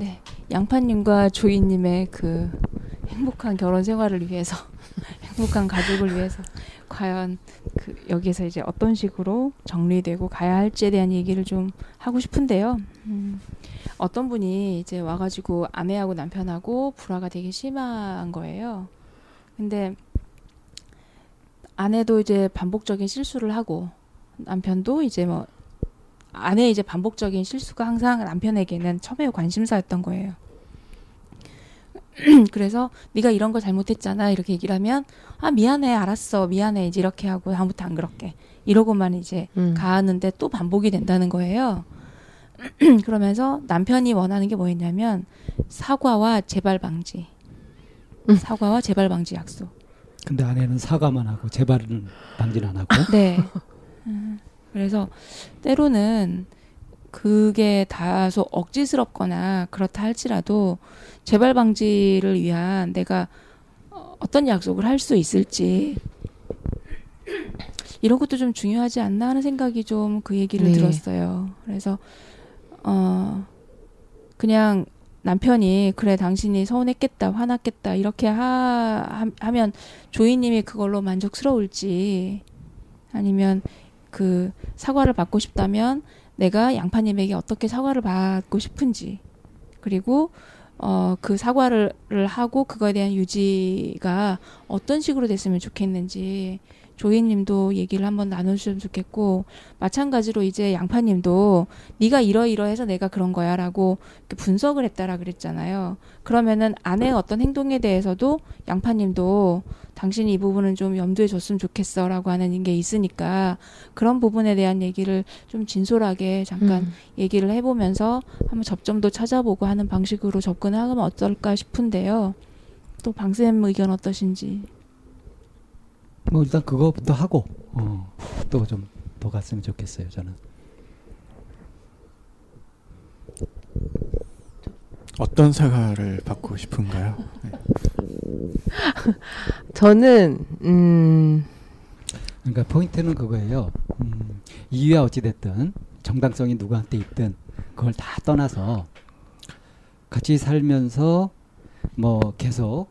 네, 양파님과 조이님의 그 행복한 결혼 생활을 위해서, 행복한 가족을 위해서, 과연 그 여기에서 이제 어떤 식으로 정리되고 가야 할지에 대한 얘기를 좀 하고 싶은데요. 음, 어떤 분이 이제 와가지고 아내하고 남편하고 불화가 되게 심한 거예요. 근데 아내도 이제 반복적인 실수를 하고 남편도 이제 뭐 아내의 이제 반복적인 실수가 항상 남편에게는 첨예의 관심사였던 거예요. 그래서 네가 이런 거 잘못했잖아 이렇게 얘기를 하면 아 미안해 알았어 미안해 이제 이렇게 하고 다음부터 안 그럴게 이러고만 이제 음. 가하는데 또 반복이 된다는 거예요. 그러면서 남편이 원하는 게 뭐였냐면 사과와 재발 방지, 음. 사과와 재발 방지 약속. 근데 아내는 사과만 하고 재발은 방지는 안 하고. 네. 음, 그래서 때로는 그게 다소 억지스럽거나 그렇다 할지라도 재발 방지를 위한 내가 어, 어떤 약속을 할 수 있을지 이런 것도 좀 중요하지 않나 하는 생각이 좀 그 얘기를 네. 들었어요. 그래서 어 그냥 남편이 그래 당신이 서운했겠다 화났겠다 이렇게 하, 하 하면 조이님이 그걸로 만족스러울지 아니면 그 사과를 받고 싶다면 내가 양파님에게 어떻게 사과를 받고 싶은지 그리고 어 그 사과를 하고 그거에 대한 유지가 어떤 식으로 됐으면 좋겠는지 조이님도 얘기를 한번 나눠주셨으면 좋겠고 마찬가지로 이제 양파님도 네가 이러이러해서 내가 그런 거야라고 분석을 했다라 그랬잖아요. 그러면은 아내의 어떤 행동에 대해서도 양파님도 당신이 이 부분은 좀 염두에 줬으면 좋겠어라고 하는 게 있으니까 그런 부분에 대한 얘기를 좀 진솔하게 잠깐 음. 얘기를 해보면서 한번 접점도 찾아보고 하는 방식으로 접근하면 어떨까 싶은데요. 또 방쌤 의견 어떠신지. 뭐 일단 그거부터 하고 어, 또좀 더 갔으면 좋겠어요. 저는. 어떤 사과를 받고 싶은가요? 네. 저는 음, 그러니까 포인트는 그거예요. 음, 이유야 어찌 됐든 정당성이 누구한테 있든 그걸 다 떠나서 같이 살면서 뭐 계속 어,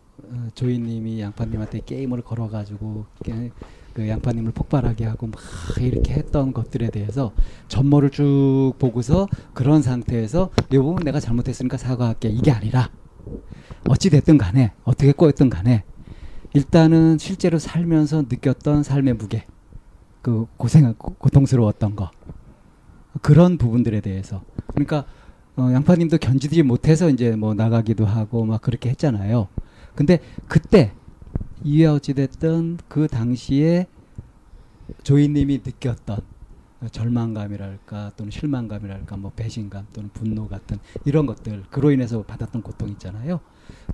조이님이 양파님한테 게임을 걸어가지고 게- 그 양파님을 폭발하게 하고 막 이렇게 했던 것들에 대해서 전모를 쭉 보고서 그런 상태에서 이 부분 내가 잘못했으니까 사과할게 이게 아니라 어찌 됐든 간에 어떻게 꼬였든 간에 일단은 실제로 살면서 느꼈던 삶의 무게 그 고생 고- 고통스러웠던 거 그런 부분들에 대해서 그러니까 어, 양파님도 견디지 못해서 이제 뭐 나가기도 하고 막 그렇게 했잖아요. 근데 그때 이해 어찌 됐든 그 당시에 조이님이 느꼈던 절망감이랄까 또는 실망감이랄까 뭐 배신감 또는 분노 같은 이런 것들 그로 인해서 받았던 고통 있잖아요.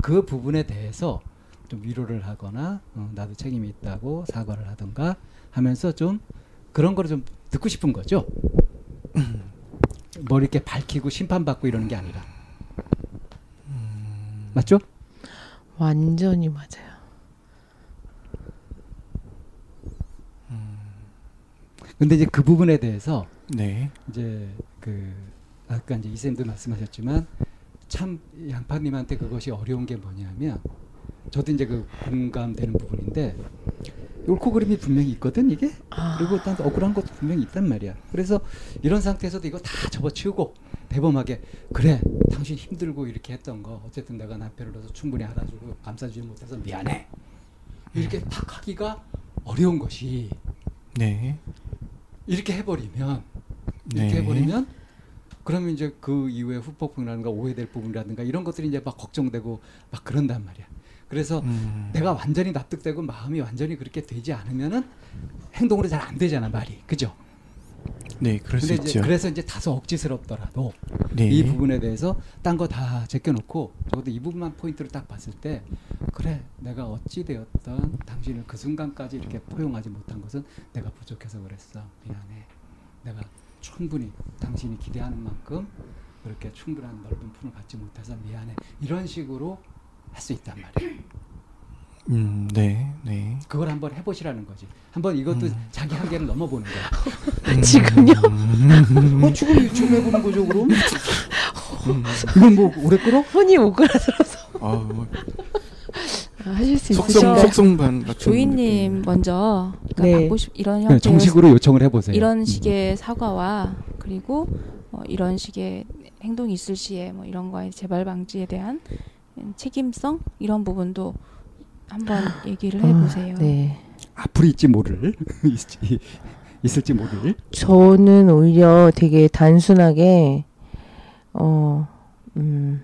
그 부분에 대해서 좀 위로를 하거나 어, 나도 책임이 있다고 사과를 하던가 하면서 좀 그런 거를 좀 듣고 싶은 거죠. 뭐 이렇게 밝히고 심판받고 이러는 게 아니라 맞죠? 완전히 맞아요. 근데 이제 그 부분에 대해서 네. 이제 그 아까 이제 이쌤도 말씀하셨지만 참 양파님한테 그것이 어려운 게 뭐냐면 저도 이제 그 공감되는 부분인데 옳고 그름이 분명히 있거든 이게 아. 그리고 난 억울한 것도 분명히 있단 말이야 그래서 이런 상태에서도 이거 다 접어치우고 대범하게 그래 당신 힘들고 이렇게 했던 거 어쨌든 내가 남편으로서 충분히 알아주고 감싸주지 못해서 미안해 이렇게 탁 하기가 어려운 것이 네. 이렇게 해버리면 이렇게 네. 해버리면 그러면 이제 그 이후에 후폭풍이라든가 오해될 부분이라든가 이런 것들이 이제 막 걱정되고 막 그런단 말이야. 그래서 음. 내가 완전히 납득되고 마음이 완전히 그렇게 되지 않으면은 행동으로 잘 안 되잖아 말이 그죠? 네, 그럴 수 있죠. 그래서 이제 다소 억지스럽더라도 네. 이 부분에 대해서 딴 거 다 제껴놓고 적어도 이 부분만 포인트를 딱 봤을 때 그래 내가 어찌 되었던 당신을 그 순간까지 이렇게 포용하지 못한 것은 내가 부족해서 그랬어 미안해 내가 충분히 당신이 기대하는 만큼 그렇게 충분한 넓은 품을 갖지 못해서 미안해 이런 식으로 할 수 있단 말이야 음, 네. 네. 그걸 한번 해보시라는 거지 한번 이것도 음. 자기 한계를 넘어보는 거야 지금요? 어 지금 지금 해보는 거죠 그럼 이건 뭐 오래 끌어? 손이 오그라들어서 아, 뭐 아, 하실 수 속성 있으신가요? 속성반 같은 조이님. 먼저 그러니까 네. 받고 싶 이런 네, 형태의 정식으로 요청을 해보세요 이런 음. 식의 사과와 그리고 어, 이런 식의 행동이 있을 시에 뭐 이런 거의 재발 방지에 대한 책임성 이런 부분도 한번 얘기를 해보세요. 아, 네. 앞으로 있지 모를 있을지, 모를 저는 오히려 되게 단순하게 어, 음,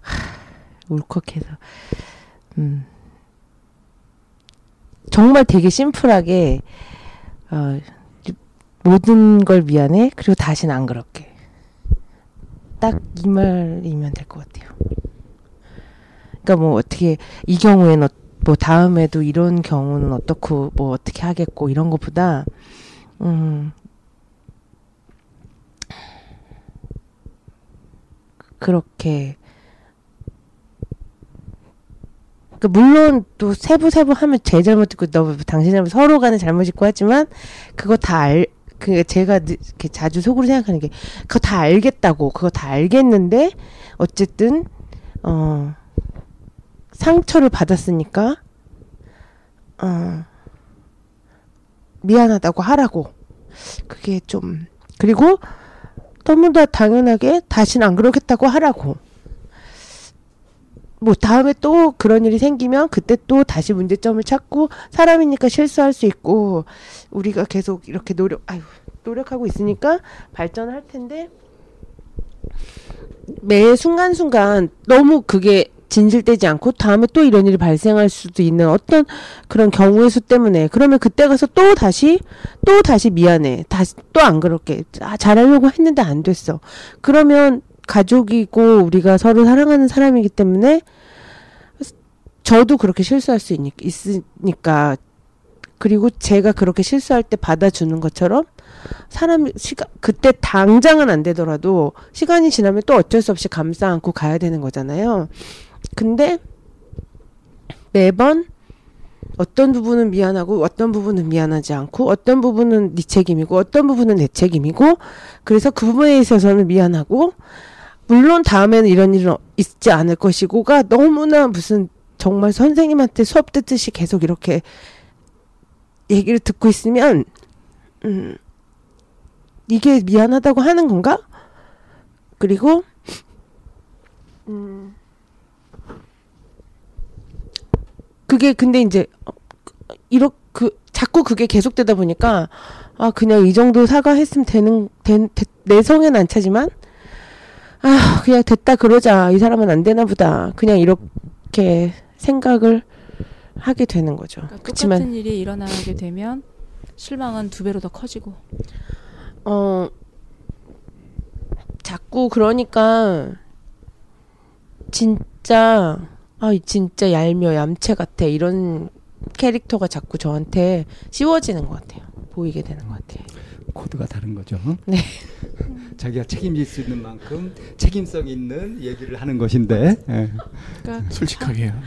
하, 울컥해서, 음, 정말 되게 심플하게 어, 모든 걸 미안해 그리고 다시는 안 그럴게. 딱 이 말이면 될 것 같아요. 그러니까 뭐 어떻게 이 경우에는 어- 뭐 다음에도 이런 경우는 어떻고 뭐 어떻게 하겠고 이런 것보다 음 그렇게 그 물론 또 세부 세부 하면 제 잘못 있고 너 당신 잘못 서로 간에 잘못 있고 하지만 그거 다 알 그 제가 느- 이렇게 자주 속으로 생각하는 게 그거 다 알겠다고 그거 다 알겠는데 어쨌든 어 상처를 받았으니까 어 미안하다고 하라고. 그게 좀 그리고 너무나 당연하게 다시는 안 그러겠다고 하라고 뭐 다음에 또 그런 일이 생기면 그때 또 다시 문제점을 찾고 사람이니까 실수할 수 있고 우리가 계속 이렇게 노력 아유 노력하고 있으니까 발전할 텐데 매 순간순간 너무 그게 진실되지 않고 다음에 또 이런 일이 발생할 수도 있는 어떤 그런 경우의 수 때문에 그러면 그때 가서 또 다시 또 다시 미안해. 다시 또 안 그렇게. 아 잘하려고 했는데 안 됐어. 그러면 가족이고 우리가 서로 사랑하는 사람이기 때문에 저도 그렇게 실수할 수 있으니까 그리고 제가 그렇게 실수할 때 받아주는 것처럼 사람 시간 그때 당장은 안 되더라도 시간이 지나면 또 어쩔 수 없이 감싸 안고 가야 되는 거잖아요. 근데 매번 어떤 부분은 미안하고 어떤 부분은 미안하지 않고 어떤 부분은 네 책임이고 어떤 부분은 내 책임이고 그래서 그 부분에 있어서는 미안하고 물론 다음에는 이런 일은 있지 않을 것이고가 너무나 무슨 정말 선생님한테 수업 듣듯이 계속 이렇게 얘기를 듣고 있으면 음 이게 미안하다고 하는 건가? 그리고 음 그게 근데 이제 이렇게 그 자꾸 그게 계속되다 보니까 아 그냥 이 정도 사과했으면 되는 된, 되- 내 성에는 안 차지만 아 그냥 됐다 그러자 이 사람은 안 되나 보다 그냥 이렇게 생각을 하게 되는 거죠. 그러니까 그렇지만 똑같은 일이 일어나게 되면 실망은 두 배로 더 커지고 어 자꾸 그러니까 진짜 아 진짜 얄미워 얌체 같아 이런 캐릭터가 자꾸 저한테 씌워지는 것 같아요. 보이게 되는 것 같아요. 코드가 다른 거죠. 네. 자기가 책임질 수 있는 만큼 책임성 있는 얘기를 하는 것인데 예. 그러니까 솔직하게 해요.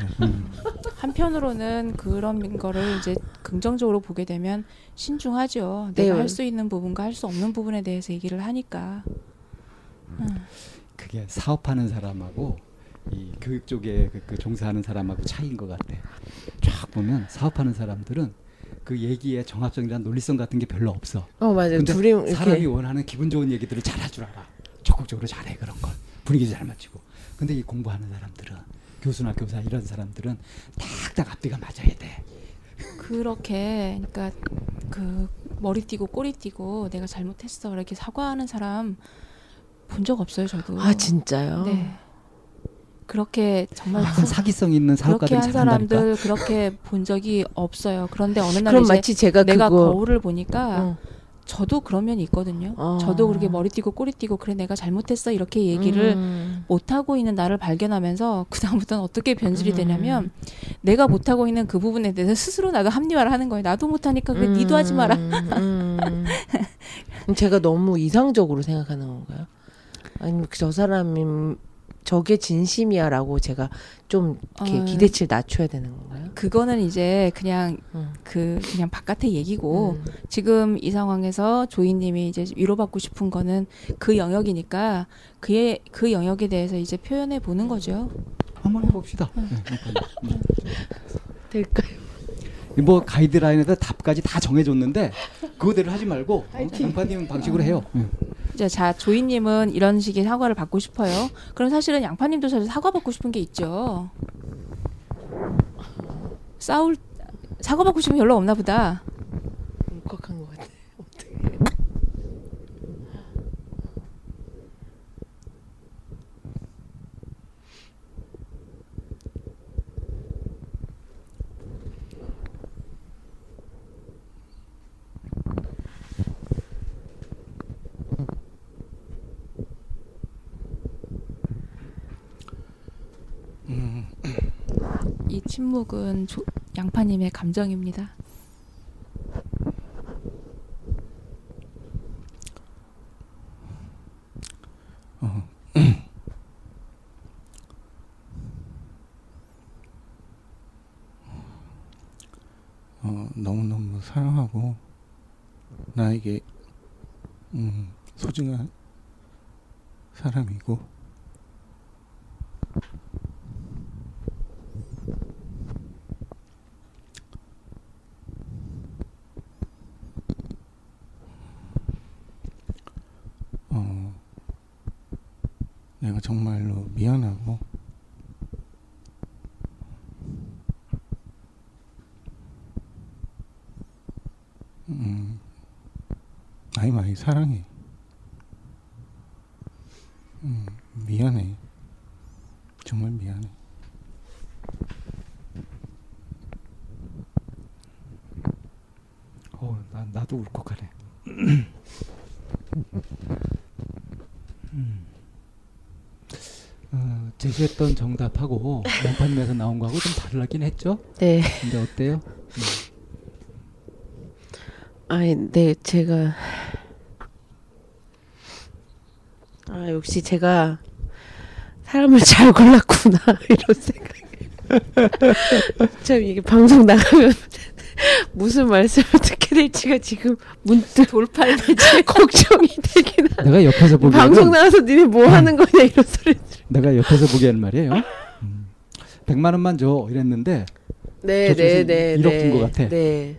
한편으로는 그런 거를 이제 긍정적으로 보게 되면 신중하죠. 내가 네. 할수 있는 부분과 할 수 없는 부분에 대해서 얘기를 하니까. 그게 사업하는 사람하고 이 교육 쪽에 그, 그 종사하는 사람하고 차이인 것 같아. 쫙 보면 사업하는 사람들은 그 얘기의 정합성이란 논리성 같은 게 별로 없어. 어 맞아요. 근데 둘이 이렇게 사람이 원하는 기분 좋은 얘기들을 잘 할 줄 알아. 적극적으로 잘해 그런 걸 분위기 잘 맞추고. 근데 이 공부하는 사람들은 교수나 교사 이런 사람들은 딱딱 앞뒤가 맞아야 돼. 그렇게 그러니까 그 머리 띠고 꼬리 띠고 내가 잘못했어 이렇게 사과하는 사람 본 적 없어요 저도. 아 진짜요? 네. 그렇게 정말 아, 사기성 있는 그렇게 사업가들이 한 잘한다니까. 사람들 그렇게 본 적이 없어요. 그런데 어느 날 마치 제가 내가 그거 거울을 보니까 어. 저도 그런 면이 있거든요. 어. 저도 그렇게 머리 띠고 꼬리 띠고 그래 내가 잘못했어 이렇게 얘기를 음. 못 하고 있는 나를 발견하면서 그 다음부터는 어떻게 변질이 음. 되냐면 내가 못 하고 있는 그 부분에 대해서 스스로 나가 합리화를 하는 거예요. 나도 못 하니까 그래 니도 하지 마라. 음, 음. 제가 너무 이상적으로 생각하는 건가요? 아니면 저 사람이 저게 진심이야라고 제가 좀 이렇게 어. 기대치를 낮춰야 되는 건가요? 그거는 이제 그냥 음. 그 그냥 바깥의 얘기고 음. 지금 이 상황에서 조이님이 이제 위로받고 싶은 거는 그 영역이니까 그의 그 영역에 대해서 이제 표현해 보는 거죠. 한번 해봅시다. 네, 한번. 될까요? 음. 뭐 가이드라인에다 답까지 다 정해줬는데 그거대로 하지 말고 양파님 방식으로 해요. 네. 이제 자 조이님은 이런 식의 사과를 받고 싶어요. 그럼 사실은 양파님도 사실 사과 받고 싶은 게 있죠. 싸울 사과 받고 싶은 게 별로 없나 보다. 울컥한 것 같아. 이 침묵은 조, 양파님의 감정입니다. 어, 너무너무 사랑하고 나에게 음, 소중한 사람이고 어, 내가 정말로 미안하고 음, 많이 많이 사랑해. 음, 미안해. 정말 미안해. 어, 나, 나도 울컥하네. 음. 어, 제시했던 정답하고 양파님에서 나온 거하고 좀 다르긴 했죠? 네. 근데 어때요? 아니, 네, 제가. 아, 역시 제가 사람을 잘 골랐구나, 이런 생각이. 참, 이게 방송 나가면 무슨 말씀을 듣게 될지가 지금 문득 돌팔 걱정이 되긴 하 내가 옆에서 보기에는 방송 나가서 니네 뭐 하는 거냐, 이런 소리. 내가 옆에서 보기에는 말이에요. 음. 100만 원만 줘 이랬는데 네, 네, 네. 일억 네. 준것 같아. 네.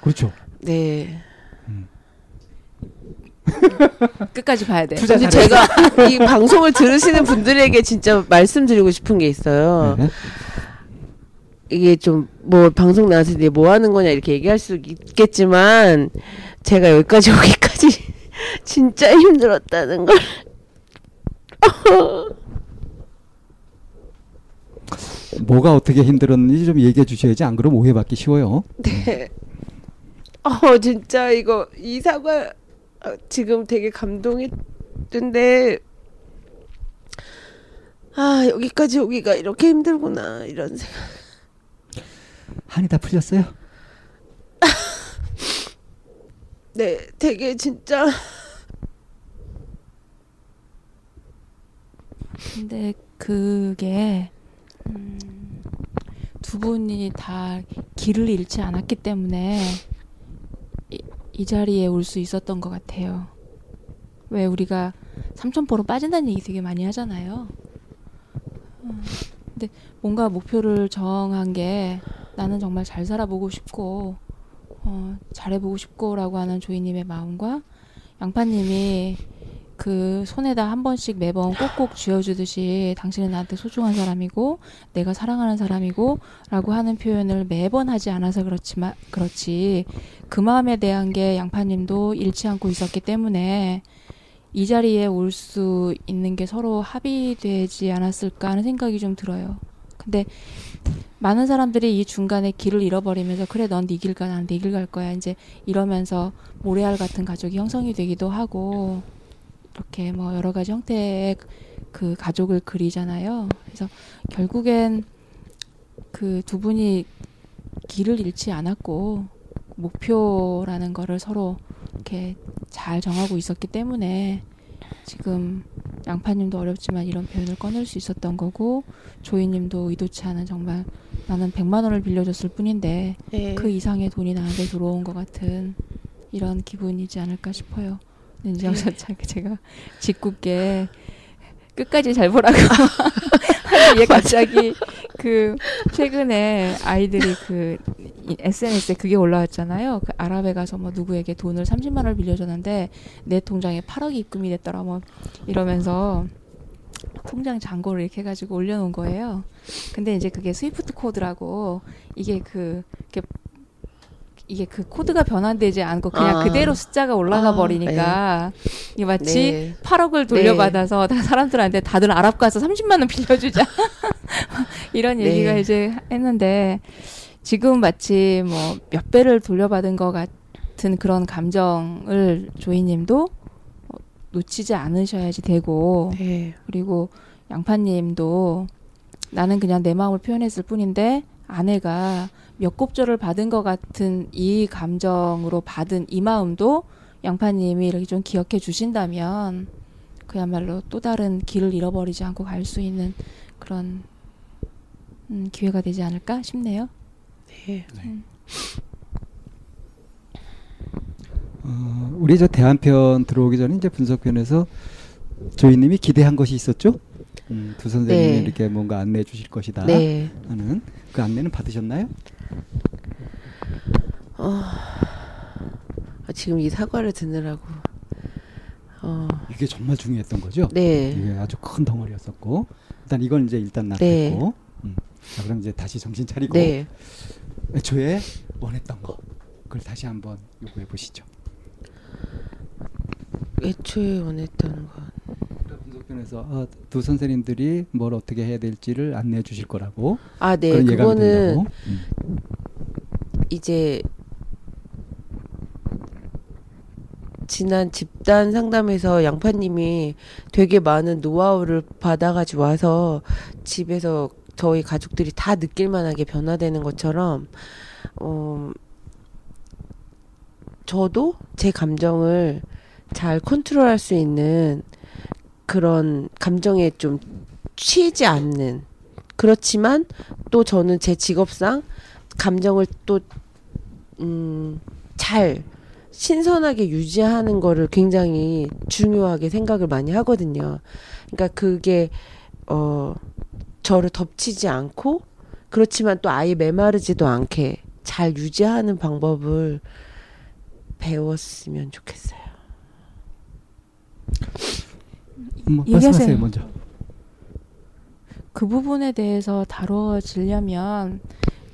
그렇죠. 네. 끝까지 봐야 돼. 근데. 제가 이 방송을 들으시는 분들에게 진짜 말씀드리고 싶은 게 있어요. 네. 이게 좀 뭐 방송 나와서 이제 뭐 하는 거냐 이렇게 얘기할 수 있겠지만 제가 여기까지 오기까지 진짜 힘들었다는 걸. 뭐가 어떻게 힘들었는지 좀 얘기해 주셔야지 안 그러면 오해받기 쉬워요. 네. 어 진짜 이거 이 사과 어, 지금 되게 감동했는데 아 여기까지 오기가 이렇게 힘들구나 이런 생각. 한이 다 풀렸어요? 네, 되게 진짜 근데 그게 음, 두 분이 다 길을 잃지 않았기 때문에 이, 이 자리에 올 수 있었던 것 같아요. 왜 우리가 삼천포로 빠진다는 얘기 되게 많이 하잖아요. 음, 근데 뭔가 목표를 정한 게 나는 정말 잘 살아보고 싶고 어, 잘해보고 싶고라고 하는 조이님의 마음과 양파님이 그 손에다 한 번씩 매번 꼭꼭 쥐어주듯이 당신은 나한테 소중한 사람이고 내가 사랑하는 사람이고 라고 하는 표현을 매번 하지 않아서 그렇지만 그렇지. 그 마음에 대한 게 양파님도 잃지 않고 있었기 때문에 이 자리에 올 수 있는 게 서로 합의되지 않았을까 하는 생각이 좀 들어요. 근데 많은 사람들이 이 중간에 길을 잃어버리면서 그래 넌 네 길 가, 난 네 길 갈 거야. 이제 이러면서 모래알 같은 가족이 형성이 되기도 하고 이렇게 뭐 여러 가지 형태의 그 가족을 그리잖아요. 그래서 결국엔 그 두 분이 길을 잃지 않았고 목표라는 거를 서로 이렇게 잘 정하고 있었기 때문에 지금 양파님도 어렵지만 이런 표현을 꺼낼 수 있었던 거고 조이님도 의도치 않은 정말 나는 100만 원을 빌려줬을 뿐인데 네. 그 이상의 돈이 나한테 들어온 것 같은 이런 기분이지 않을까 싶어요. 여기서 자- 제가 짓궂게 끝까지 잘 보라고 하는 얘 갑자기 그 최근에 아이들이 그 SNS에 그게 올라왔잖아요. 그 아랍에 가서 뭐 누구에게 돈을 30만 원을 빌려줬는데 내 통장에 8억이 입금이 됐더라 뭐 이러면서 통장 잔고를 이렇게 해가지고 올려놓은 거예요. 근데 이제 그게 스위프트 코드라고 이게 그 이렇게 이게 그 코드가 변환되지 않고 그냥 아. 그대로 숫자가 올라가 아, 버리니까 이게 마치 네. 8억을 돌려받아서 다 사람들한테 다들 아랍 가서 30만 원 빌려주자 이런 네. 얘기가 이제 했는데 지금 마치 뭐 몇 배를 돌려받은 것 같은 그런 감정을 조이님도 어, 놓치지 않으셔야지 되고 네. 그리고 양파님도 나는 그냥 내 마음을 표현했을 뿐인데 아내가 몇 곱절을 받은 것 같은 이 감정으로 받은 이 마음도 양파님이 이렇게 좀 기억해 주신다면 그야말로 또 다른 길을 잃어버리지 않고 갈 수 있는 그런 음, 기회가 되지 않을까 싶네요. 네. 어, 우리 저 대한편 들어오기 전에 이제 분석편에서 조이님이 기대한 것이 있었죠. 음, 두 선생님이 네. 이렇게 뭔가 안내해 주실 것이다 네. 하는 그 안내는 받으셨나요? 아, 지금 이 사과를 듣느라고. 어, 이게 정말 중요했던 거죠. 네. 이게 아주 큰 덩어리였었고 일단 이건 이제 일단 네. 놔뒀고 음. 자 그럼 이제 다시 정신 차리고 네. 애초에 원했던 거 그걸 다시 한번 요구해 보시죠. 애초에 원했던 건. 분석편에서 아, 두 선생님들이 뭘 어떻게 해야 될지를 안내해 주실 거라고 아, 네. 그거는. 음. 이제 지난 집단 상담에서 양파님이 되게 많은 노하우를 받아가지고 와서 집에서 저희 가족들이 다 느낄 만하게 변화되는 것처럼 어 저도 제 감정을 잘 컨트롤할 수 있는 그런 감정에 좀 취지 않는 그렇지만 또 저는 제 직업상 감정을 또, 음, 잘, 신선하게 유지하는 거를 굉장히 중요하게 생각을 많이 하거든요. 그러니까 그게, 어, 저를 덮치지 않고, 그렇지만 또 아예 메마르지도 않게 잘 유지하는 방법을 배웠으면 좋겠어요. 뭐 얘기하세요. 말씀하세요 먼저. 그 부분에 대해서 다뤄지려면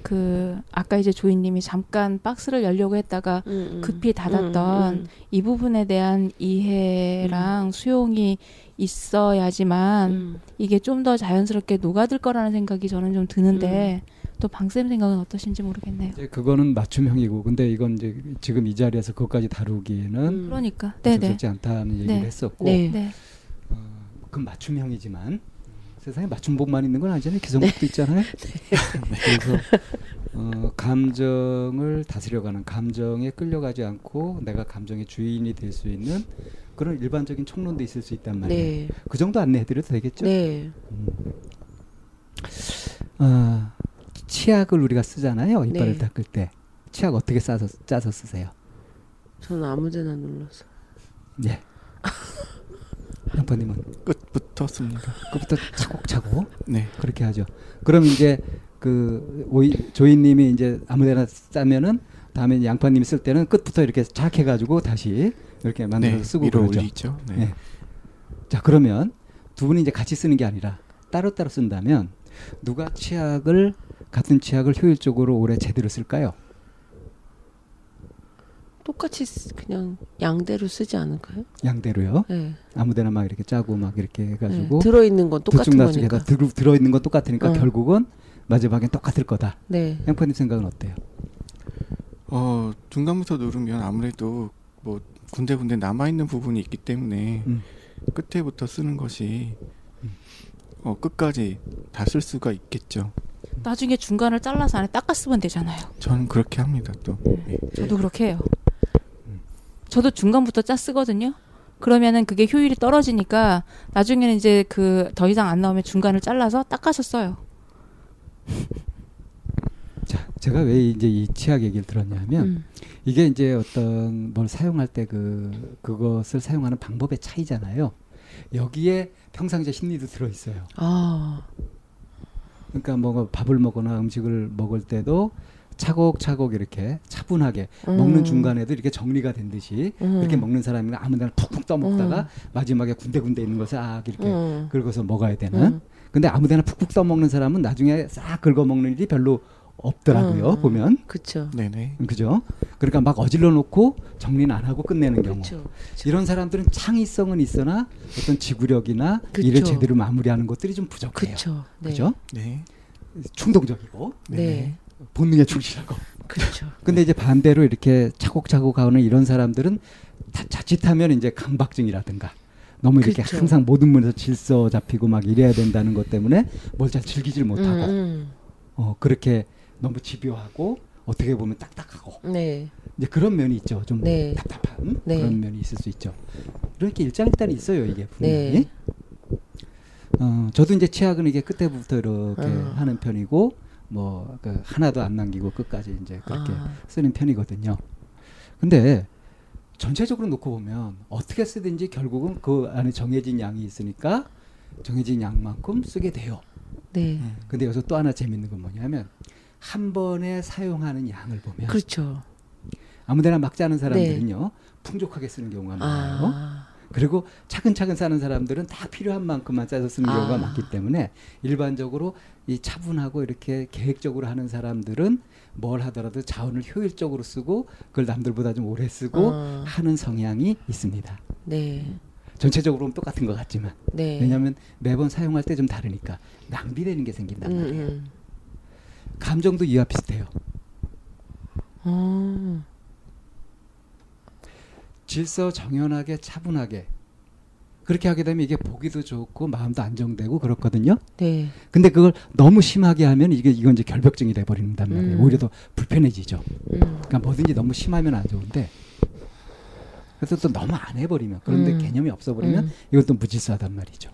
그 아까 이제 조이님이 잠깐 박스를 열려고 했다가 급히 닫았던 음, 음, 이 부분에 대한 이해랑 수용이 있어야지만 음. 이게 좀 더 자연스럽게 녹아들 거라는 생각이 저는 좀 드는데 또 방쌤 생각은 어떠신지 모르겠네요. 이제 그거는 맞춤형이고 근데 이건 이제 지금 이 자리에서 그것까지 다루기에는 음. 그러니까 네네 적절치 않다는 얘기를 네. 했었고 네. 네. 어, 그건 맞춤형이지만 세상에 맞춤복만 있는 건 아니잖아요. 기성복도 있잖아요. 그래서 어, 감정을 다스려가는 감정에 끌려가지 않고 내가 감정의 주인이 될 수 있는 그런 일반적인 총론도 있을 수 있단 말이에요. 네. 그 정도 안내해드려도 되겠죠? 네. 아, 치약을 우리가 쓰잖아요. 이빨을 네. 닦을 때 치약 어떻게 싸서 짜서 쓰세요? 저는 아무데나 눌러서. 예. 양파님은 끝부터 씁니다. 그부터 차곡차곡 네. 그렇게 하죠. 그럼 이제 그 오이 조이님이 이제 아무데나 짜면은 다음에 양파님이 쓸 때는 끝부터 이렇게 착 해가지고 다시 이렇게 만들어서 네. 쓰고 그러죠. 네. 네. 자 그러면 두 분이 이제 같이 쓰는 게 아니라 따로따로 쓴다면 누가 치약을 같은 치약을 효율적으로 오래 제대로 쓸까요? 똑같이 쓰- 그냥 양대로 쓰지 않을까요? 양대로요. 네. 아무데나 막 이렇게 짜고 막 이렇게 해가지고 네. 들어있는 건 똑같은 거니까. 들, 들어있는 건 똑같으니까 어. 결국은 마지막엔 똑같을 거다. 네. 양파님 생각은 어때요? 어 중간부터 누르면 아무래도 뭐 군데군데 남아 있는 부분이 있기 때문에 음. 끝에부터 쓰는 것이 음. 어 끝까지 다 쓸 수가 있겠죠. 나중에 중간을 잘라서 안에 닦았으면 되잖아요. 저는 그렇게 합니다. 또 네. 저도 그렇게 해요. 저도 중간부터 짜 쓰거든요. 그러면은 그게 효율이 떨어지니까 나중에는 이제 그 더 이상 안 나오면 중간을 잘라서 닦아서 써요. 자, 제가 왜 이제 이 치약 얘기를 들었냐면 음. 이게 이제 어떤 뭘 사용할 때 그 그것을 사용하는 방법의 차이잖아요. 여기에 평상시 심리도 들어 있어요. 아. 그러니까 뭐 밥을 먹거나 음식을 먹을 때도 차곡차곡 이렇게 차분하게 음. 먹는 중간에도 이렇게 정리가 된 듯이 음. 이렇게 먹는 사람이 아무데나 푹푹 떠먹다가 마지막에 군데군데 있는 것을 아 이렇게 음. 긁어서 먹어야 되는. 음. 근데 아무데나 푹푹 떠먹는 사람은 나중에 싹 긁어 먹는 일이 별로 없더라고요. 음. 보면 그쵸. 네네. 그죠? 그러니까 막 어질러 놓고 정리는 안 하고 끝내는 경우. 그쵸. 이런 사람들은 창의성은 있으나 어떤 지구력이나 그쵸. 일을 제대로 마무리하는 것들이 좀 부족해요. 그쵸. 네. 그죠? 네. 충동적이고 네. 본능에 충실하고. 그쵸. 근데 이제 반대로 이렇게 차곡차곡 하는 이런 사람들은 다 자칫하면 이제 강박증이라든가 너무 이렇게 그쵸. 항상 모든 면에서 질서 잡히고 막 이래야 된다는 것 때문에 뭘 잘 즐기질 못하고 음, 어 그렇게 너무 집요하고 어떻게 보면 딱딱하고 음. 네. 이제 그런 면이 있죠. 좀 네. 답답한 네. 그런 면이 있을 수 있죠. 이렇게 일장일단 있어요 이게 분명히. 네. 어 저도 이제 치약은 이게 끝에부터 이렇게 어. 하는 편이고 뭐 그 하나도 안 남기고 끝까지 이제 그렇게 아. 쓰는 편이거든요. 근데 전체적으로 놓고 보면 어떻게 쓰든지 결국은 그 안에 정해진 양이 있으니까 정해진 양만큼 쓰게 돼요. 네. 음. 근데 여기서 또 하나 재밌는 건 뭐냐면 한 번에 사용하는 양을 보면 그렇죠. 아무데나 막 짜는 사람들은요 풍족하게 쓰는 경우가 많아요. 아. 그리고 차근차근 싸는 사람들은 다 필요한 만큼만 짜서 쓰는 경우가 아. 많기 때문에 일반적으로 이 차분하고 이렇게 계획적으로 하는 사람들은 뭘 하더라도 자원을 효율적으로 쓰고 그걸 남들보다 좀 오래 쓰고 어. 하는 성향이 있습니다. 네. 전체적으로는 똑같은 것 같지만 네. 왜냐하면 매번 사용할 때 좀 다르니까 낭비되는 게 생긴단 음, 말이에요. 음. 감정도 이와 비슷해요. 어. 질서 정연하게 차분하게 그렇게 하게 되면 이게 보기도 좋고 마음도 안정되고 그렇거든요. 네. 근데 그걸 너무 심하게 하면 이게 이건 이제 결벽증이 돼 버린단 말이에요. 음. 오히려 더 불편해지죠. 음. 그러니까 뭐든지 너무 심하면 안 좋은데 그래서 또 너무 안 해버리면 그런데 음. 개념이 없어버리면 음. 이것도 무질서하단 말이죠.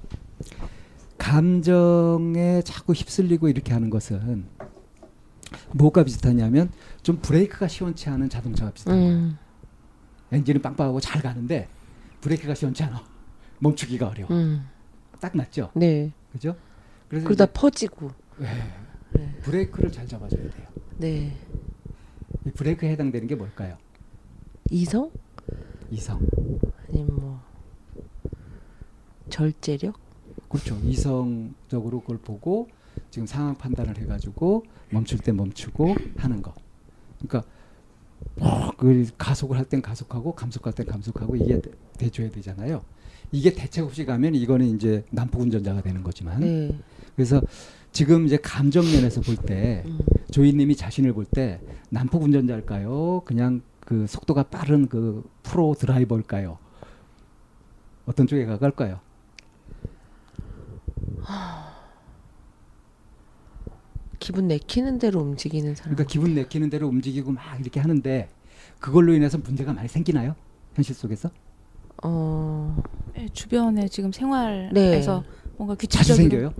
감정에 자꾸 휩쓸리고 이렇게 하는 것은 뭐가 비슷하냐면 좀 브레이크가 시원치 않은 자동차가 비슷한 거예요. 음. 엔진은 빵빵하고 잘 가는데 브레이크가 시원치 않아. 멈추기가 어려워. 음. 딱 맞죠? 네. 그죠? 그래서 그러다 이제, 퍼지고. 네, 네. 브레이크를 잘 잡아줘야 돼요. 네. 이 브레이크에 해당되는 게 뭘까요? 이성? 이성. 아니면 뭐 절제력? 그렇죠. 이성적으로 그걸 보고 지금 상황 판단을 해가지고 멈출 때 멈추고 하는 거. 그러니까 어, 그 가속을 할 땐 가속하고 감속할 땐 감속하고 이게 돼- 돼줘야 되잖아요. 이게 대책 없이 가면 이거는 이제 난폭 운전자가 되는 거지만 네. 그래서 지금 이제 감정 면에서 볼때 음. 조이님이 자신을 볼 때 난폭 운전자일까요? 그냥 그 속도가 빠른 그 프로 드라이버일까요? 어떤 쪽에 가까울까요? 기분 내키는 대로 움직이는 사람. 그러니까 기분 내키는 대로 움직이고 막 이렇게 하는데 그걸로 인해서 문제가 많이 생기나요? 현실 속에서? 어, 네, 주변에 지금 생활에서 뭔가 자주 규칙적으로 생겨요.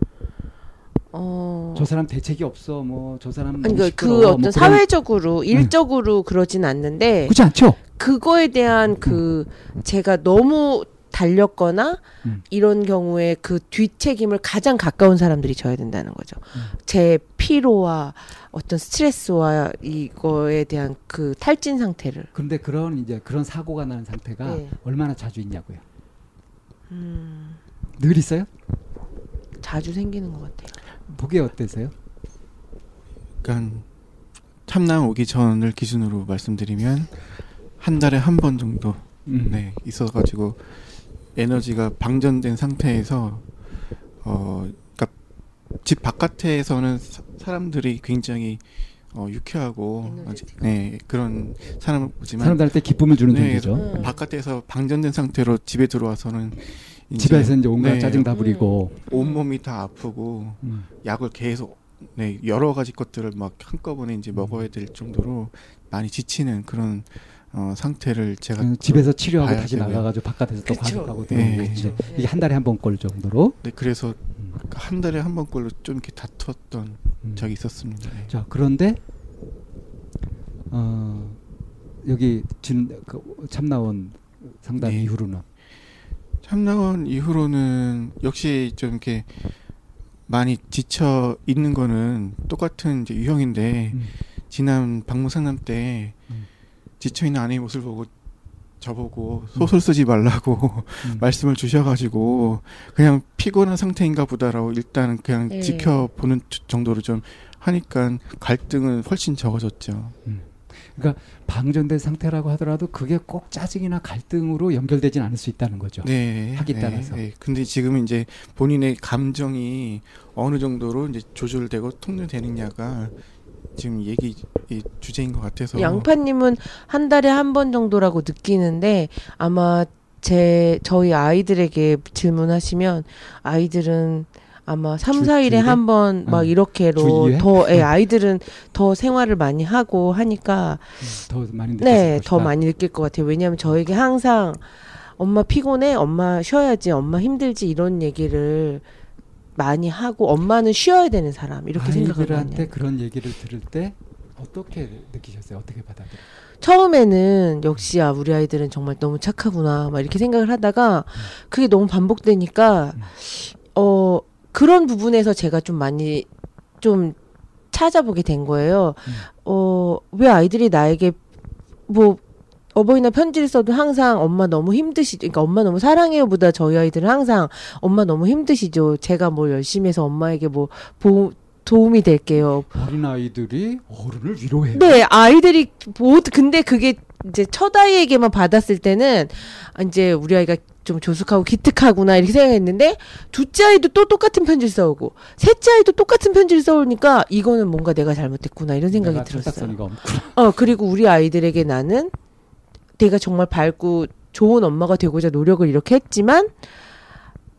어. 저 사람 대책이 없어. 뭐 저 사람 그러니까 그 시끄러워. 어떤 뭐 그런- 사회적으로 일적으로 그러진 않는데 그렇지 않죠? 그거에 대한 그 제가 너무 달렸거나 음. 이런 경우에 그 뒷책임을 가장 가까운 사람들이 져야 된다는 거죠. 음. 제 피로와 어떤 스트레스와 이거에 대한 그 탈진 상태를. 근데 그런 이제 그런 사고가 나는 상태가 네. 얼마나 자주 있냐고요. 음, 늘 있어요? 자주 생기는 것 같아요. 보기 어때세요? 그러니까 참나원 오기 전을 기준으로 말씀드리면 한 달에 한 번 정도 음. 네, 있어가지고 에너지가 방전된 상태에서 어, 그러니까 집 바깥에서는 사, 사람들이 굉장히 어, 유쾌하고 에너제틱. 네, 그런 사람을 보지만 사람들한테 기쁨을 주는 네, 존재죠. 음. 바깥에서 방전된 상태로 집에 들어와서는 이제 집에서 이제 온갖 네, 짜증 다 부리고. 온 몸이 다 아프고 음. 약을 계속 네, 여러 가지 것들을 막 한꺼번에 이제 먹어야 될 정도로 많이 지치는 그런 어, 상태를 제가 그냥 집에서 치료하고 다시 되고요. 나가가지고 바깥에서 또 네. 들어오고 이제. 이게 한 달에 한 번 꼴 정도로. 네, 그래서 음. 한 달에 한 번 꼴로 좀 이렇게 다퉜던 음. 적이 있었습니다. 네. 자 그런데 어 여기 진 그, 참나원 상담 네. 이후로는 참나원 이후로는 역시 좀 이렇게 많이 지쳐 있는 거는 똑같은 이제 유형인데 음. 지난 방문 상담 때 음. 지쳐 있는 아내의 모습을 보고 저보고 소설 쓰지 말라고 음. 말씀을 주셔가지고 그냥 피곤한 상태인가 보다라고 일단은 그냥 네. 지켜보는 주- 정도로 좀 하니까 갈등은 훨씬 적어졌죠. 그러니까 방전된 상태라고 하더라도 그게 꼭 짜증이나 갈등으로 연결되진 않을 수 있다는 거죠. 네. 하기 네, 따라서. 네. 근데 지금은 이제 본인의 감정이 어느 정도로 이제 조절되고 통제되느냐가 지금 얘기 이 주제인 것 같아서. 양파님은 한 달에 한 번 정도라고 느끼는데 아마 제 저희 아이들에게 질문하시면 아이들은 아마 3, 주- 4일에 주일에? 한번막 음. 주 이렇게로 이회? 더 예, 아이들은 더 생활을 많이 하고 하니까 음, 더 많이 느꼈을 네. 더 많이 느낄 것 같아요. 왜냐하면 저에게 항상 엄마 피곤해, 엄마 쉬어야지, 엄마 힘들지 이런 얘기를 많이 하고 엄마는 쉬어야 되는 사람 이렇게 해요. 그런 얘기를 들을 때 어떻게 느끼셨어요? 어떻게 받아들여? 처음에는 역시 아 우리 아이들은 정말 너무 착하구나 막 이렇게 생각을 하다가 그게 너무 반복되니까 음. 어 그런 부분에서 제가 좀 많이 좀 찾아보게 된 거예요. 음. 어왜 아이들이 나에게 뭐 어버이날 편지를 써도 항상 엄마 너무 힘드시죠. 그러니까 엄마 너무 사랑해요보다 저희 아이들은 항상 엄마 너무 힘드시죠. 제가 뭘 열심히 해서 엄마에게 뭐 보, 도움이 될게요. 어린 아이들이 어른을 위로해요. 네, 아이들이 모두 근데 그게 이제 첫 아이에게만 받았을 때는 아, 이제 우리 아이가 좀 조숙하고 기특하구나 이렇게 생각했는데 둘째 아이도 또 똑같은 편지를 써오고 셋째 아이도 똑같은 편지를 써오니까 이거는 뭔가 내가 잘못했구나 이런 생각이 들었어요. 어 그리고 우리 아이들에게 나는 내가 정말 밝고 좋은 엄마가 되고자 노력을 이렇게 했지만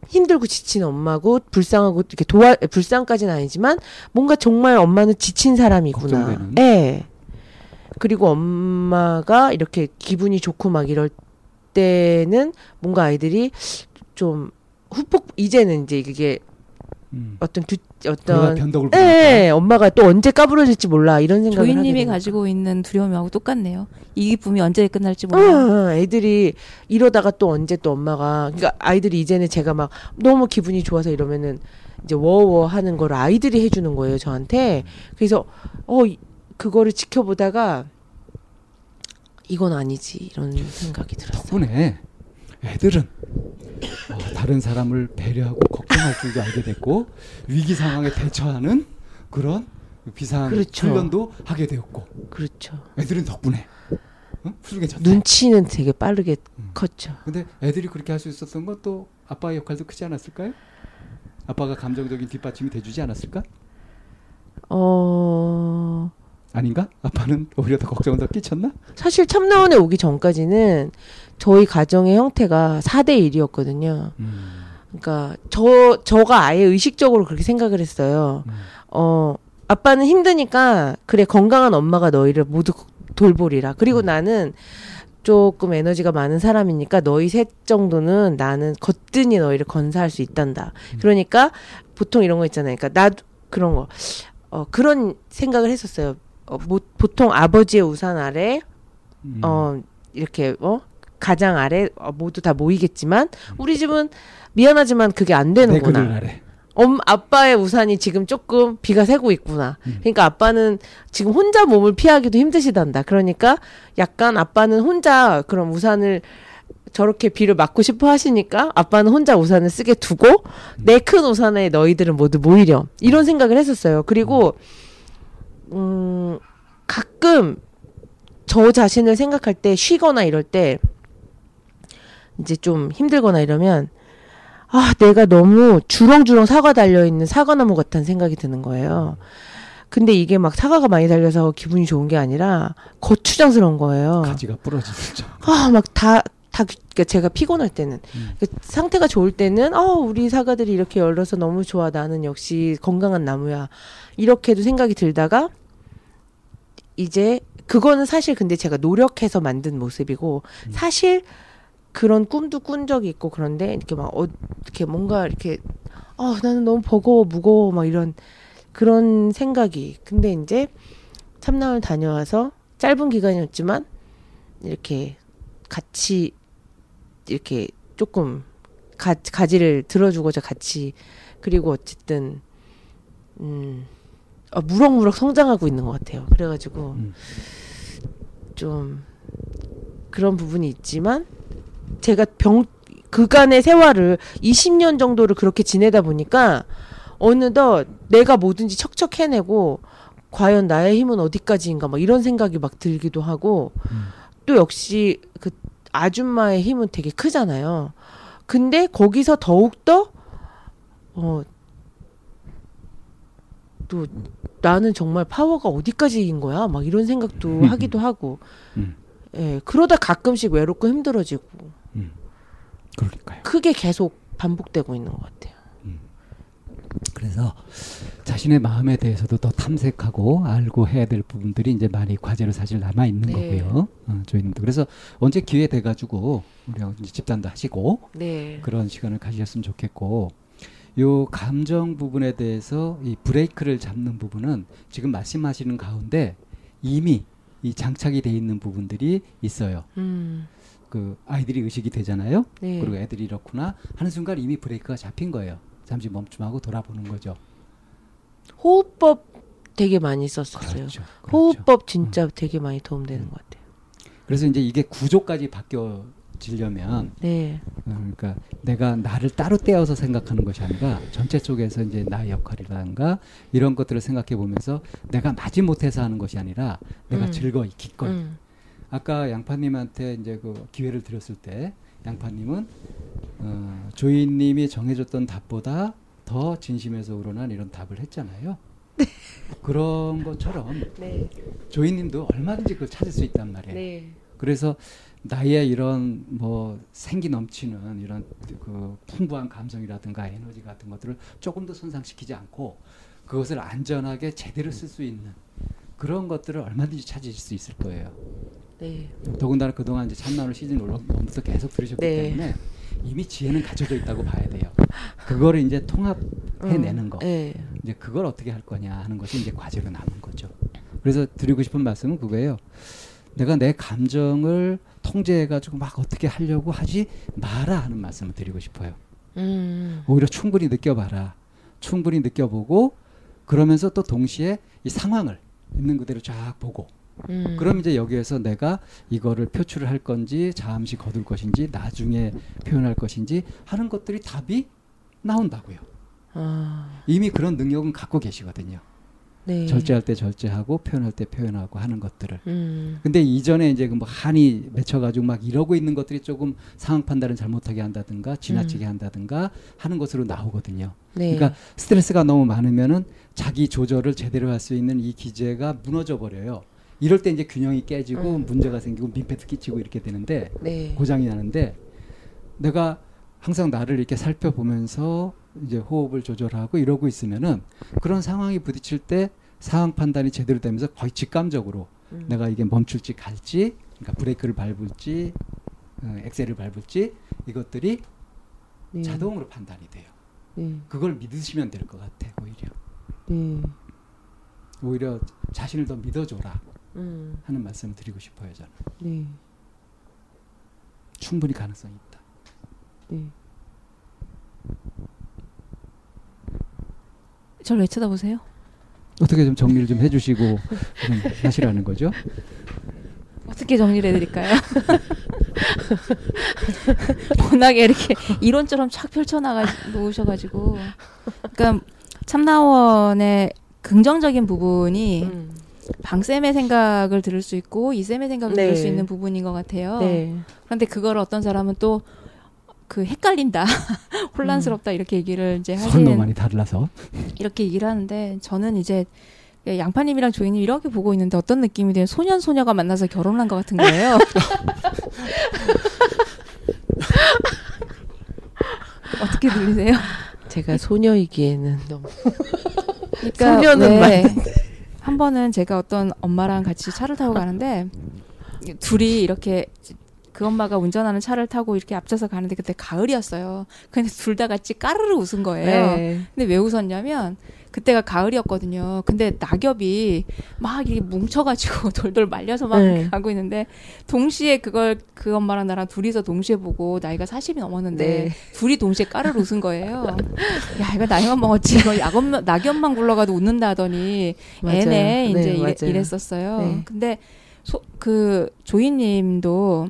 힘들고 지친 엄마고 불쌍하고 이렇게 도와 불쌍까지는 아니지만 뭔가 정말 엄마는 지친 사람이구나. 예. 그리고 엄마가 이렇게 기분이 좋고 막 이럴 때는 뭔가 아이들이 좀 후폭 이제는 이제 이게 음. 어떤 두, 그러다 어떤 변덕을 예. 예, 엄마가 또 언제 까부러질지 몰라 이런 생각을 조이님이 되는 가지고 있는 두려움하고 똑같네요. 이 기쁨이 언제 끝날지 응, 몰라. 응, 애들이 이러다가 또 언제 또 엄마가 그러니까 아이들이 이제는 제가 막 너무 기분이 좋아서 이러면은 이제 워워 하는 걸 아이들이 해주는 거예요 저한테 그래서 어 이- 그거를 지켜보다가 이건 아니지 이런 생각이 들었어요. 덕분에 애들은 어, 다른 사람을 배려하고 걱정할 줄도 알게 됐고 위기 상황에 대처하는 그런 비상 그렇죠. 훈련도 하게 되었고 그렇죠. 애들은 덕분에 어? 훌륭해졌다. 눈치는 되게 빠르게 음. 컸죠. 근데 애들이 그렇게 할 수 있었던 건 또 아빠의 역할도 크지 않았을까요? 아빠가 감정적인 뒷받침이 돼주지 않았을까? 어 아닌가? 아빠는 오히려 더 걱정을 더 끼쳤나? 사실 참나원에 오기 전까지는 저희 가정의 형태가 4대 1이었거든요. 그러니까 저 저가 아예 의식적으로 그렇게 생각을 했어요. 음. 어 아빠는 힘드니까 그래 건강한 엄마가 너희를 모두 돌보리라. 그리고 음. 나는 조금 에너지가 많은 사람이니까 너희 셋 정도는 나는 거뜬히 너희를 건사할 수 있단다. 그러니까 보통 이런 거 있잖아요. 그러니까 나도 그런 거. 어, 그런 생각을 했었어요. 어, 뭐, 보통 아버지의 우산 아래 음. 어 이렇게 어 가장 아래 어, 모두 다 모이겠지만 우리 집은 미안하지만 그게 안 되는구나. 아래. 엄 아빠의 우산이 지금 조금 비가 새고 있구나. 음. 그러니까 아빠는 지금 혼자 몸을 피하기도 힘드시단다. 그러니까 약간 아빠는 혼자 그런 우산을 저렇게 비를 맞고 싶어 하시니까 아빠는 혼자 우산을 쓰게 두고 내큰 우산에 너희들은 모두 모이렴. 이런 생각을 했었어요. 그리고 음 가끔 저 자신을 생각할 때 쉬거나 이럴 때 이제 좀 힘들거나 이러면 아, 내가 너무 주렁주렁 사과 달려 있는 사과나무 같다는 생각이 드는 거예요. 근데 이게 막 사과가 많이 달려서 기분이 좋은 게 아니라 거추장스러운 거예요. 가지가 부러지죠. 아, 막 다, 다, 그러니까 제가 피곤할 때는, 음. 그 상태가 좋을 때는, 어, 우리 사과들이 이렇게 열려서 너무 좋아. 나는 역시 건강한 나무야. 이렇게도 생각이 들다가, 이제, 그거는 사실 근데 제가 노력해서 만든 모습이고, 음. 사실 그런 꿈도 꾼 적이 있고, 그런데 이렇게 막, 어, 이렇게 뭔가 이렇게, 어, 나는 너무 버거워, 무거워, 막 이런, 그런 생각이. 근데 이제, 참나을 다녀와서, 짧은 기간이었지만, 이렇게 같이 이렇게 조금 가, 가지를 들어주고자 같이 그리고 어쨌든 음 아, 무럭무럭 성장하고 있는 것 같아요. 그래가지고 음. 좀 그런 부분이 있지만 제가 병 그간의 세월을 20년 정도를 그렇게 지내다 보니까 어느덧 내가 뭐든지 척척 해내고 과연 나의 힘은 어디까지인가 막 이런 생각이 막 들기도 하고 음. 또 역시 그 아줌마의 힘은 되게 크잖아요. 근데 거기서 더욱더 어, 또 나는 정말 파워가 어디까지인 거야? 막 이런 생각도 하기도 하고. 음. 예, 그러다 가끔씩 외롭고 힘들어지고 음. 그러니까요. 크게 계속 반복되고 있는 것 같아요. 그래서 자신의 마음에 대해서도 더 탐색하고 알고 해야 될 부분들이 이제 많이 과제로 사실 남아 있는 네. 거고요. 어, 저희님도 그래서 언제 기회 돼 가지고 이제 집단도 하시고 네. 그런 시간을 가지셨으면 좋겠고 요 감정 부분에 대해서 이 브레이크를 잡는 부분은 지금 말씀하시는 가운데 이미 이 장착이 돼 있는 부분들이 있어요. 음. 그 아이들이 의식이 되잖아요. 네. 그리고 애들이 이렇구나 하는 순간 이미 브레이크가 잡힌 거예요. 잠시 멈춤하고 돌아보는 거죠. 호흡법 되게 많이 썼었어요. 그렇죠. 그렇죠. 호흡법 진짜 되게 많이 도움되는 것 같아요. 그래서 이제 이게 구조까지 바뀌어지려면 네. 어, 그러니까 내가 나를 따로 떼어서 생각하는 것이 아니라 전체 쪽에서 이제 나의 역할이라든가 이런 것들을 생각해 보면서 내가 마지 못해서 하는 것이 아니라 내가 음. 즐거이 기꺼이 음. 아까 양파님한테 이제 그 기회를 드렸을 때 양파님은 어, 조이님이 정해줬던 답보다 더 진심에서 우러난 이런 답을 했잖아요. 그런 것처럼 네. 조이님도 얼마든지 그걸 찾을 수 있단 말이에요. 네. 그래서 나의 이런 뭐 생기 넘치는 이런 그 풍부한 감성이라든가 에너지 같은 것들을 조금 더 손상시키지 않고 그것을 안전하게 제대로 쓸 수 있는 그런 것들을 얼마든지 찾으실 수 있을 거예요. 네. 더군다나 그동안 이제 참나올 시즌 올라오면서 계속 들으셨기 네. 때문에 이미 지혜는 갖춰져 있다고 봐야 돼요. 그거를 이제 통합해내는 음. 거. 네. 이제 그걸 어떻게 할 거냐 하는 것이 이제 과제로 남은 거죠. 그래서 드리고 싶은 말씀은 그거예요. 내가 내 감정을 통제해가지고 막 어떻게 하려고 하지 마라 하는 말씀을 드리고 싶어요. 음. 오히려 충분히 느껴봐라. 충분히 느껴보고 그러면서 또 동시에 이 상황을 있는 그대로 쫙 보고 음. 그럼 이제 여기에서 내가 이거를 표출을 할 건지 잠시 거둘 것인지 나중에 표현할 것인지 하는 것들이 답이 나온다고요. 아. 이미 그런 능력은 갖고 계시거든요. 네. 절제할 때 절제하고 표현할 때 표현하고 하는 것들을. 음. 근데 이전에 이제 그뭐 한이 맺혀가지고 막 이러고 있는 것들이 조금 상황 판단을 잘못하게 한다든가 지나치게 한다든가 하는 것으로 나오거든요. 네. 그러니까 스트레스가 너무 많으면은 자기 조절을 제대로 할 수 있는 이 기제가 무너져 버려요. 이럴 때 이제 균형이 깨지고 음. 문제가 생기고 민폐도 끼치고 이렇게 되는데 네. 고장이 나는데 내가 항상 나를 이렇게 살펴보면서 이제 호흡을 조절하고 이러고 있으면은 그런 상황이 부딪힐 때 상황 판단이 제대로 되면서 거의 직감적으로 음. 내가 이게 멈출지 갈지 그러니까 브레이크를 밟을지 어, 엑셀을 밟을지 이것들이 네. 자동으로 판단이 돼요. 네. 그걸 믿으시면 될 것 같아 오히려 네. 오히려 자신을 더 믿어줘라 음. 하는 말씀을 드리고 싶어요 저는 네. 충분히 가능성이 있다. 네. 저를 왜 쳐다보세요? 어떻게 좀 정리를 좀 해주시고 좀 하시라는 거죠? 어떻게 정리를 해드릴까요? 워낙에 이렇게 이론처럼 쫙 펼쳐나가 놓으셔가지고, 그러니까 참나원의 긍정적인 부분이 음. 방쌤의 생각을 들을 수 있고 이쌤의 생각을 네. 들을 수 있는 부분인 것 같아요. 네. 그런데 그걸 어떤 사람은 또 그 헷갈린다, 혼란스럽다 이렇게 얘기를 이제 하시는 많이 달라서 이렇게 얘기를 하는데 저는 이제 양파님이랑 조이님 이렇게 보고 있는데 어떤 느낌이 돼요? 소년 소녀가 만나서 결혼한 것 같은 거예요. 어떻게 들리세요? 제가 소녀이기에는 너무 그러니까 소녀는 왜 한 번은 제가 어떤 엄마랑 같이 차를 타고 가는데 둘이 이렇게 그 엄마가 운전하는 차를 타고 이렇게 앞서서 가는데 그때 가을이었어요. 근데 둘 다 같이 까르르 웃은 거예요. 네. 근데 왜 웃었냐면 그때가 가을이었거든요. 근데 낙엽이 막 이렇게 뭉쳐가지고 돌돌 말려서 막 네. 가고 있는데 동시에 그걸 그 엄마랑 나랑 둘이서 동시에 보고 나이가 40이 넘었는데 네. 둘이 동시에 까르르 웃은 거예요. 야 이거 나이만 먹었지 이거 낙엽만, 낙엽만 굴러가도 웃는다 하더니 맞아요. 애네 이제 네, 이래. 이랬었어요. 네. 근데 소, 그 조이님도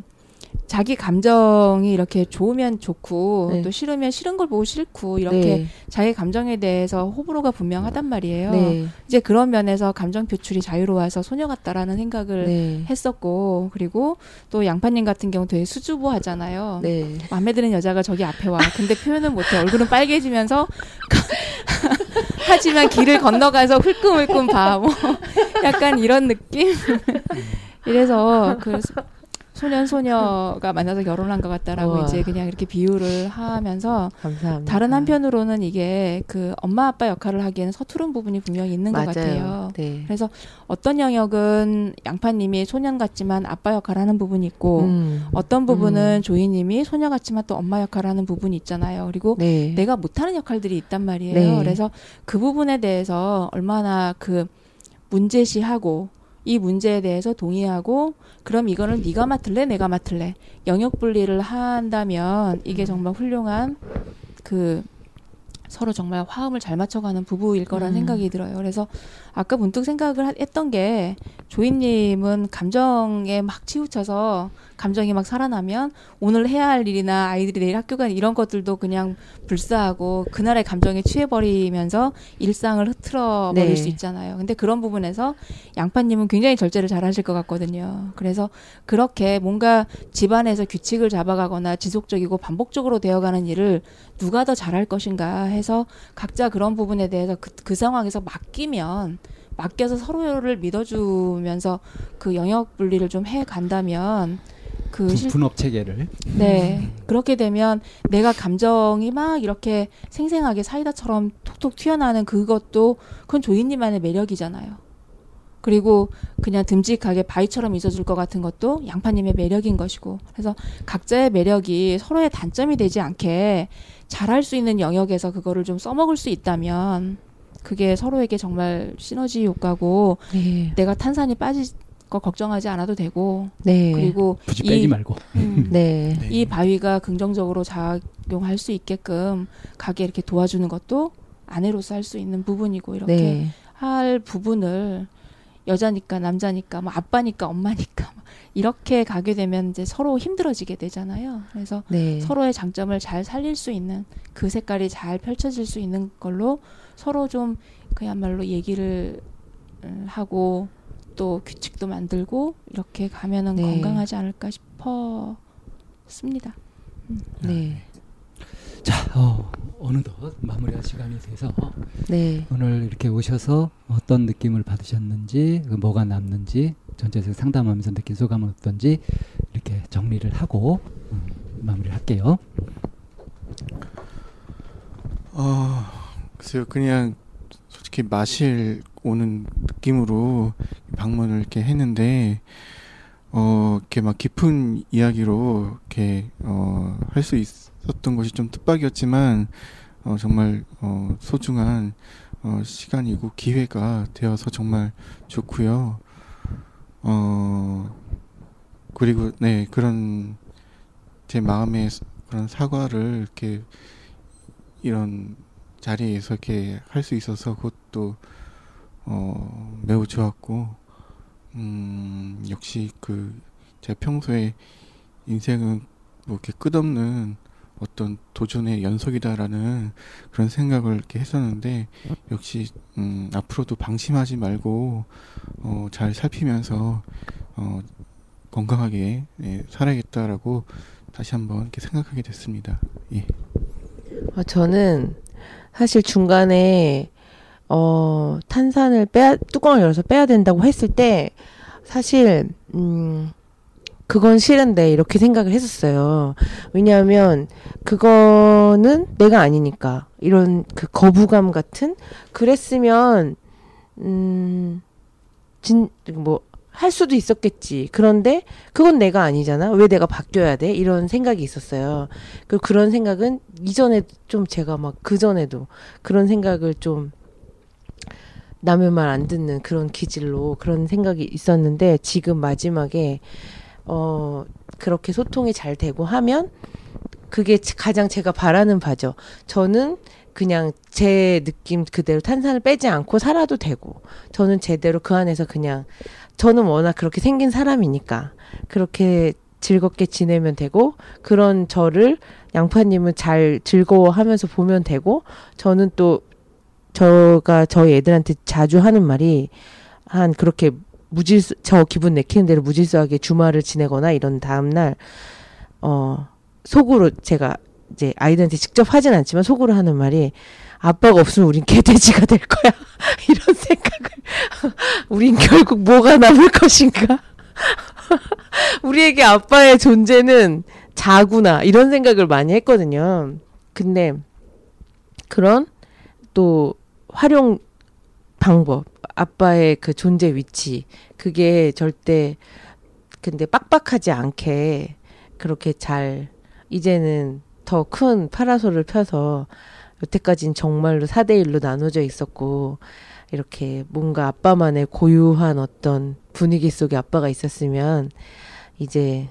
자기 감정이 이렇게 좋으면 좋고 네. 또 싫으면 싫은 걸 보고 싫고 이렇게 네. 자기 감정에 대해서 호불호가 분명하단 말이에요. 네. 이제 그런 면에서 감정 표출이 자유로워서 소녀 같다라는 생각을 네. 했었고 그리고 또 양파님 같은 경우 되게 수줍어 하잖아요. 네. 마음에 드는 여자가 저기 앞에 와. 근데 표현은 못해. 얼굴은 빨개지면서 하지만 길을 건너가서 흘끔흘끔 봐. 뭐 약간 이런 느낌. 이래서 그 소- 소년 소녀가 만나서 결혼한 것 같다라고 우와. 이제 그냥 이렇게 비유를 하면서 감사합니다. 다른 한편으로는 이게 그 엄마 아빠 역할을 하기에는 서투른 부분이 분명히 있는 것 맞아요. 같아요. 네. 그래서 어떤 영역은 양파님이 소년 같지만 아빠 역할을 하는 부분이 있고 음. 어떤 부분은 음. 조이님이 소녀 같지만 또 엄마 역할을 하는 부분이 있잖아요. 그리고 네. 내가 못하는 역할들이 있단 말이에요. 네. 그래서 그 부분에 대해서 얼마나 그 문제시하고 이 문제에 대해서 동의하고 그럼 이거는 네가 맡을래 내가 맡을래 영역 분리를 한다면 이게 정말 훌륭한 그 서로 정말 화음을 잘 맞춰가는 부부일 거란 음. 생각이 들어요. 그래서 아까 문득 생각을 하- 했던 게 조이님은 감정에 막 치우쳐서 감정이 막 살아나면 오늘 해야 할 일이나 아이들이 내일 학교 가는 이런 것들도 그냥 불사하고 그날의 감정에 취해버리면서 일상을 흐트러 버릴 네. 수 있잖아요. 근데 그런 부분에서 양파님은 굉장히 절제를 잘 하실 것 같거든요. 그래서 그렇게 뭔가 집안에서 규칙을 잡아가거나 지속적이고 반복적으로 되어가는 일을 누가 더 잘할 것인가 해서 각자 그런 부분에 대해서 그, 그 상황에서 맡기면 맡겨서 서로를 믿어주면서 그 영역 분리를 좀 해 간다면 그 분- 분업 체계를 네. 그렇게 되면 내가 감정이 막 이렇게 생생하게 사이다처럼 톡톡 튀어나오는 그것도 그건 조이님만의 매력이잖아요. 그리고 그냥 듬직하게 바위처럼 있어줄 것 같은 것도 양파님의 매력인 것이고. 그래서 각자의 매력이 서로의 단점이 되지 않게 잘할 수 있는 영역에서 그거를 좀 써먹을 수 있다면 그게 서로에게 정말 시너지 효과고 네. 내가 탄산이 빠질 거 걱정하지 않아도 되고 네. 그리고 굳이 이- 빼지 말고 음, 네. 네. 이 바위가 긍정적으로 작용할 수 있게끔 가게 이렇게 도와주는 것도 아내로서 할 수 있는 부분이고 이렇게 네. 할 부분을 여자니까 남자니까 뭐 아빠니까 엄마니까 뭐 이렇게 가게 되면 이제 서로 힘들어지게 되잖아요. 그래서 네. 서로의 장점을 잘 살릴 수 있는 그 색깔이 잘 펼쳐질 수 있는 걸로 서로 좀 그야말로 얘기를 음, 하고 또 규칙도 만들고 이렇게 가면은 네. 건강하지 않을까 싶었습니다. 네. 자 어, 어느덧 마무리할 시간이 돼서 네. 오늘 이렇게 오셔서 어떤 느낌을 받으셨는지 그 뭐가 남는지 전체에서 상담하면서 느낀 소감은 어떤지 이렇게 정리를 하고 음, 마무리를 할게요. 어, 글쎄요, 그냥 솔직히 마실 오는 느낌으로 방문을 이렇게 했는데, 어, 이렇게 막 깊은 이야기로 이렇게 어, 할 수 있었던 것이 좀 뜻밖이었지만 어, 정말 어, 소중한 어, 시간이고 기회가 되어서 정말 좋고요. 어, 그리고 네 그런 제 마음의 스- 그런 사과를 이렇게 이런 자리에서 이렇게 할 수 있어서 그것도 어, 매우 좋았고 음, 역시 그제 평소에 인생은 뭐 이렇게 끝없는 어떤 도전의 연속이다라는 그런 생각을 이렇게 했었는데 역시 음, 앞으로도 방심하지 말고 어, 잘 살피면서 어, 건강하게 예, 살아야겠다라고 다시 한번 이렇게 생각하게 됐습니다. 예. 어, 저는 사실 중간에 어, 탄산을 빼야 뚜껑을 열어서 빼야 된다고 했을 때 사실 음 그건 싫은데 이렇게 생각을 했었어요. 왜냐하면 그거는 내가 아니니까 이런 그 거부감 같은 그랬으면 음 진 뭐 할 수도 있었겠지. 그런데 그건 내가 아니잖아. 왜 내가 바뀌어야 돼? 이런 생각이 있었어요. 그 그런 생각은 이전에 좀 제가 막 그 전에도 그런 생각을 좀 남의 말 안 듣는 그런 기질로 그런 생각이 있었는데 지금 마지막에 어 그렇게 소통이 잘 되고 하면 그게 가장 제가 바라는 바죠. 저는 그냥 제 느낌 그대로 탄산을 빼지 않고 살아도 되고 저는 제대로 그 안에서 그냥 저는 워낙 그렇게 생긴 사람이니까 그렇게 즐겁게 지내면 되고 그런 저를 양파님은 잘 즐거워하면서 보면 되고 저는 또 저가 저희 애들한테 자주 하는 말이 한 그렇게 무질서 저 기분 내키는 대로 무질서하게 주말을 지내거나 이런 다음 날 어 속으로 제가 이제 아이들한테 직접 하진 않지만 속으로 하는 말이 아빠가 없으면 우린 개돼지가 될 거야. 이런 생각을. 우린 결국 뭐가 남을 것인가? 우리에게 아빠의 존재는 자구나 이런 생각을 많이 했거든요. 근데 그런 또 활용 방법, 아빠의 그 존재 위치, 그게 절대 근데 빡빡하지 않게 그렇게 잘 이제는 더 큰 파라솔을 펴서 여태까지는 정말로 4대1로 나눠져 있었고 이렇게 뭔가 아빠만의 고유한 어떤 분위기 속에 아빠가 있었으면 이제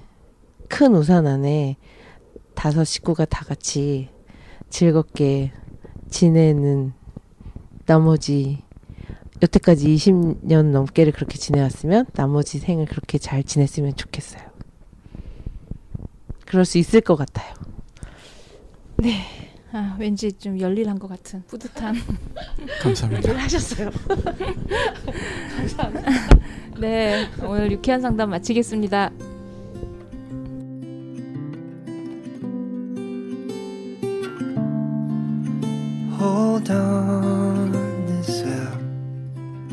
큰 우산 안에 다섯 식구가 다 같이 즐겁게 지내는 나머지 여태까지 20년 넘게를 그렇게 지내왔으면 나머지 생을 그렇게 잘 지냈으면 좋겠어요. 그럴 수 있을 것 같아요. 아, 왠지 좀 열일한 것 같은 뿌듯한. 감사합니다. 하셨어요. 네, 오늘 유쾌한 상담 마치겠습니다. Hold on, this will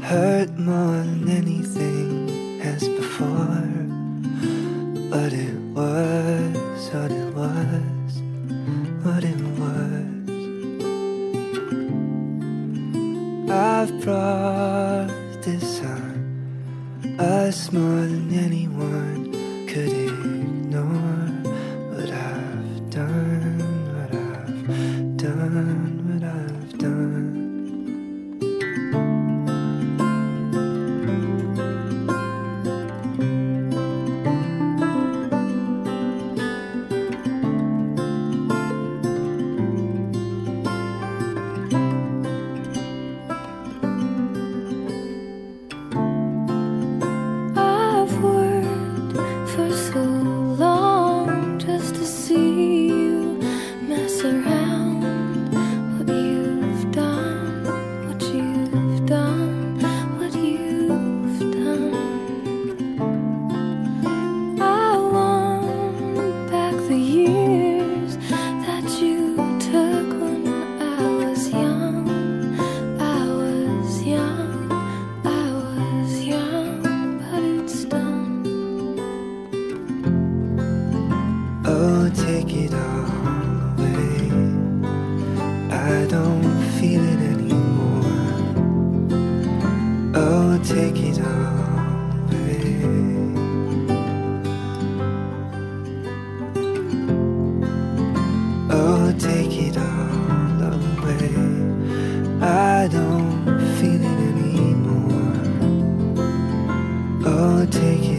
hurt more than anything as before. But it was what it was, what it was. I've brought this on us more than anyone I don't feel it anymore. Oh, take it.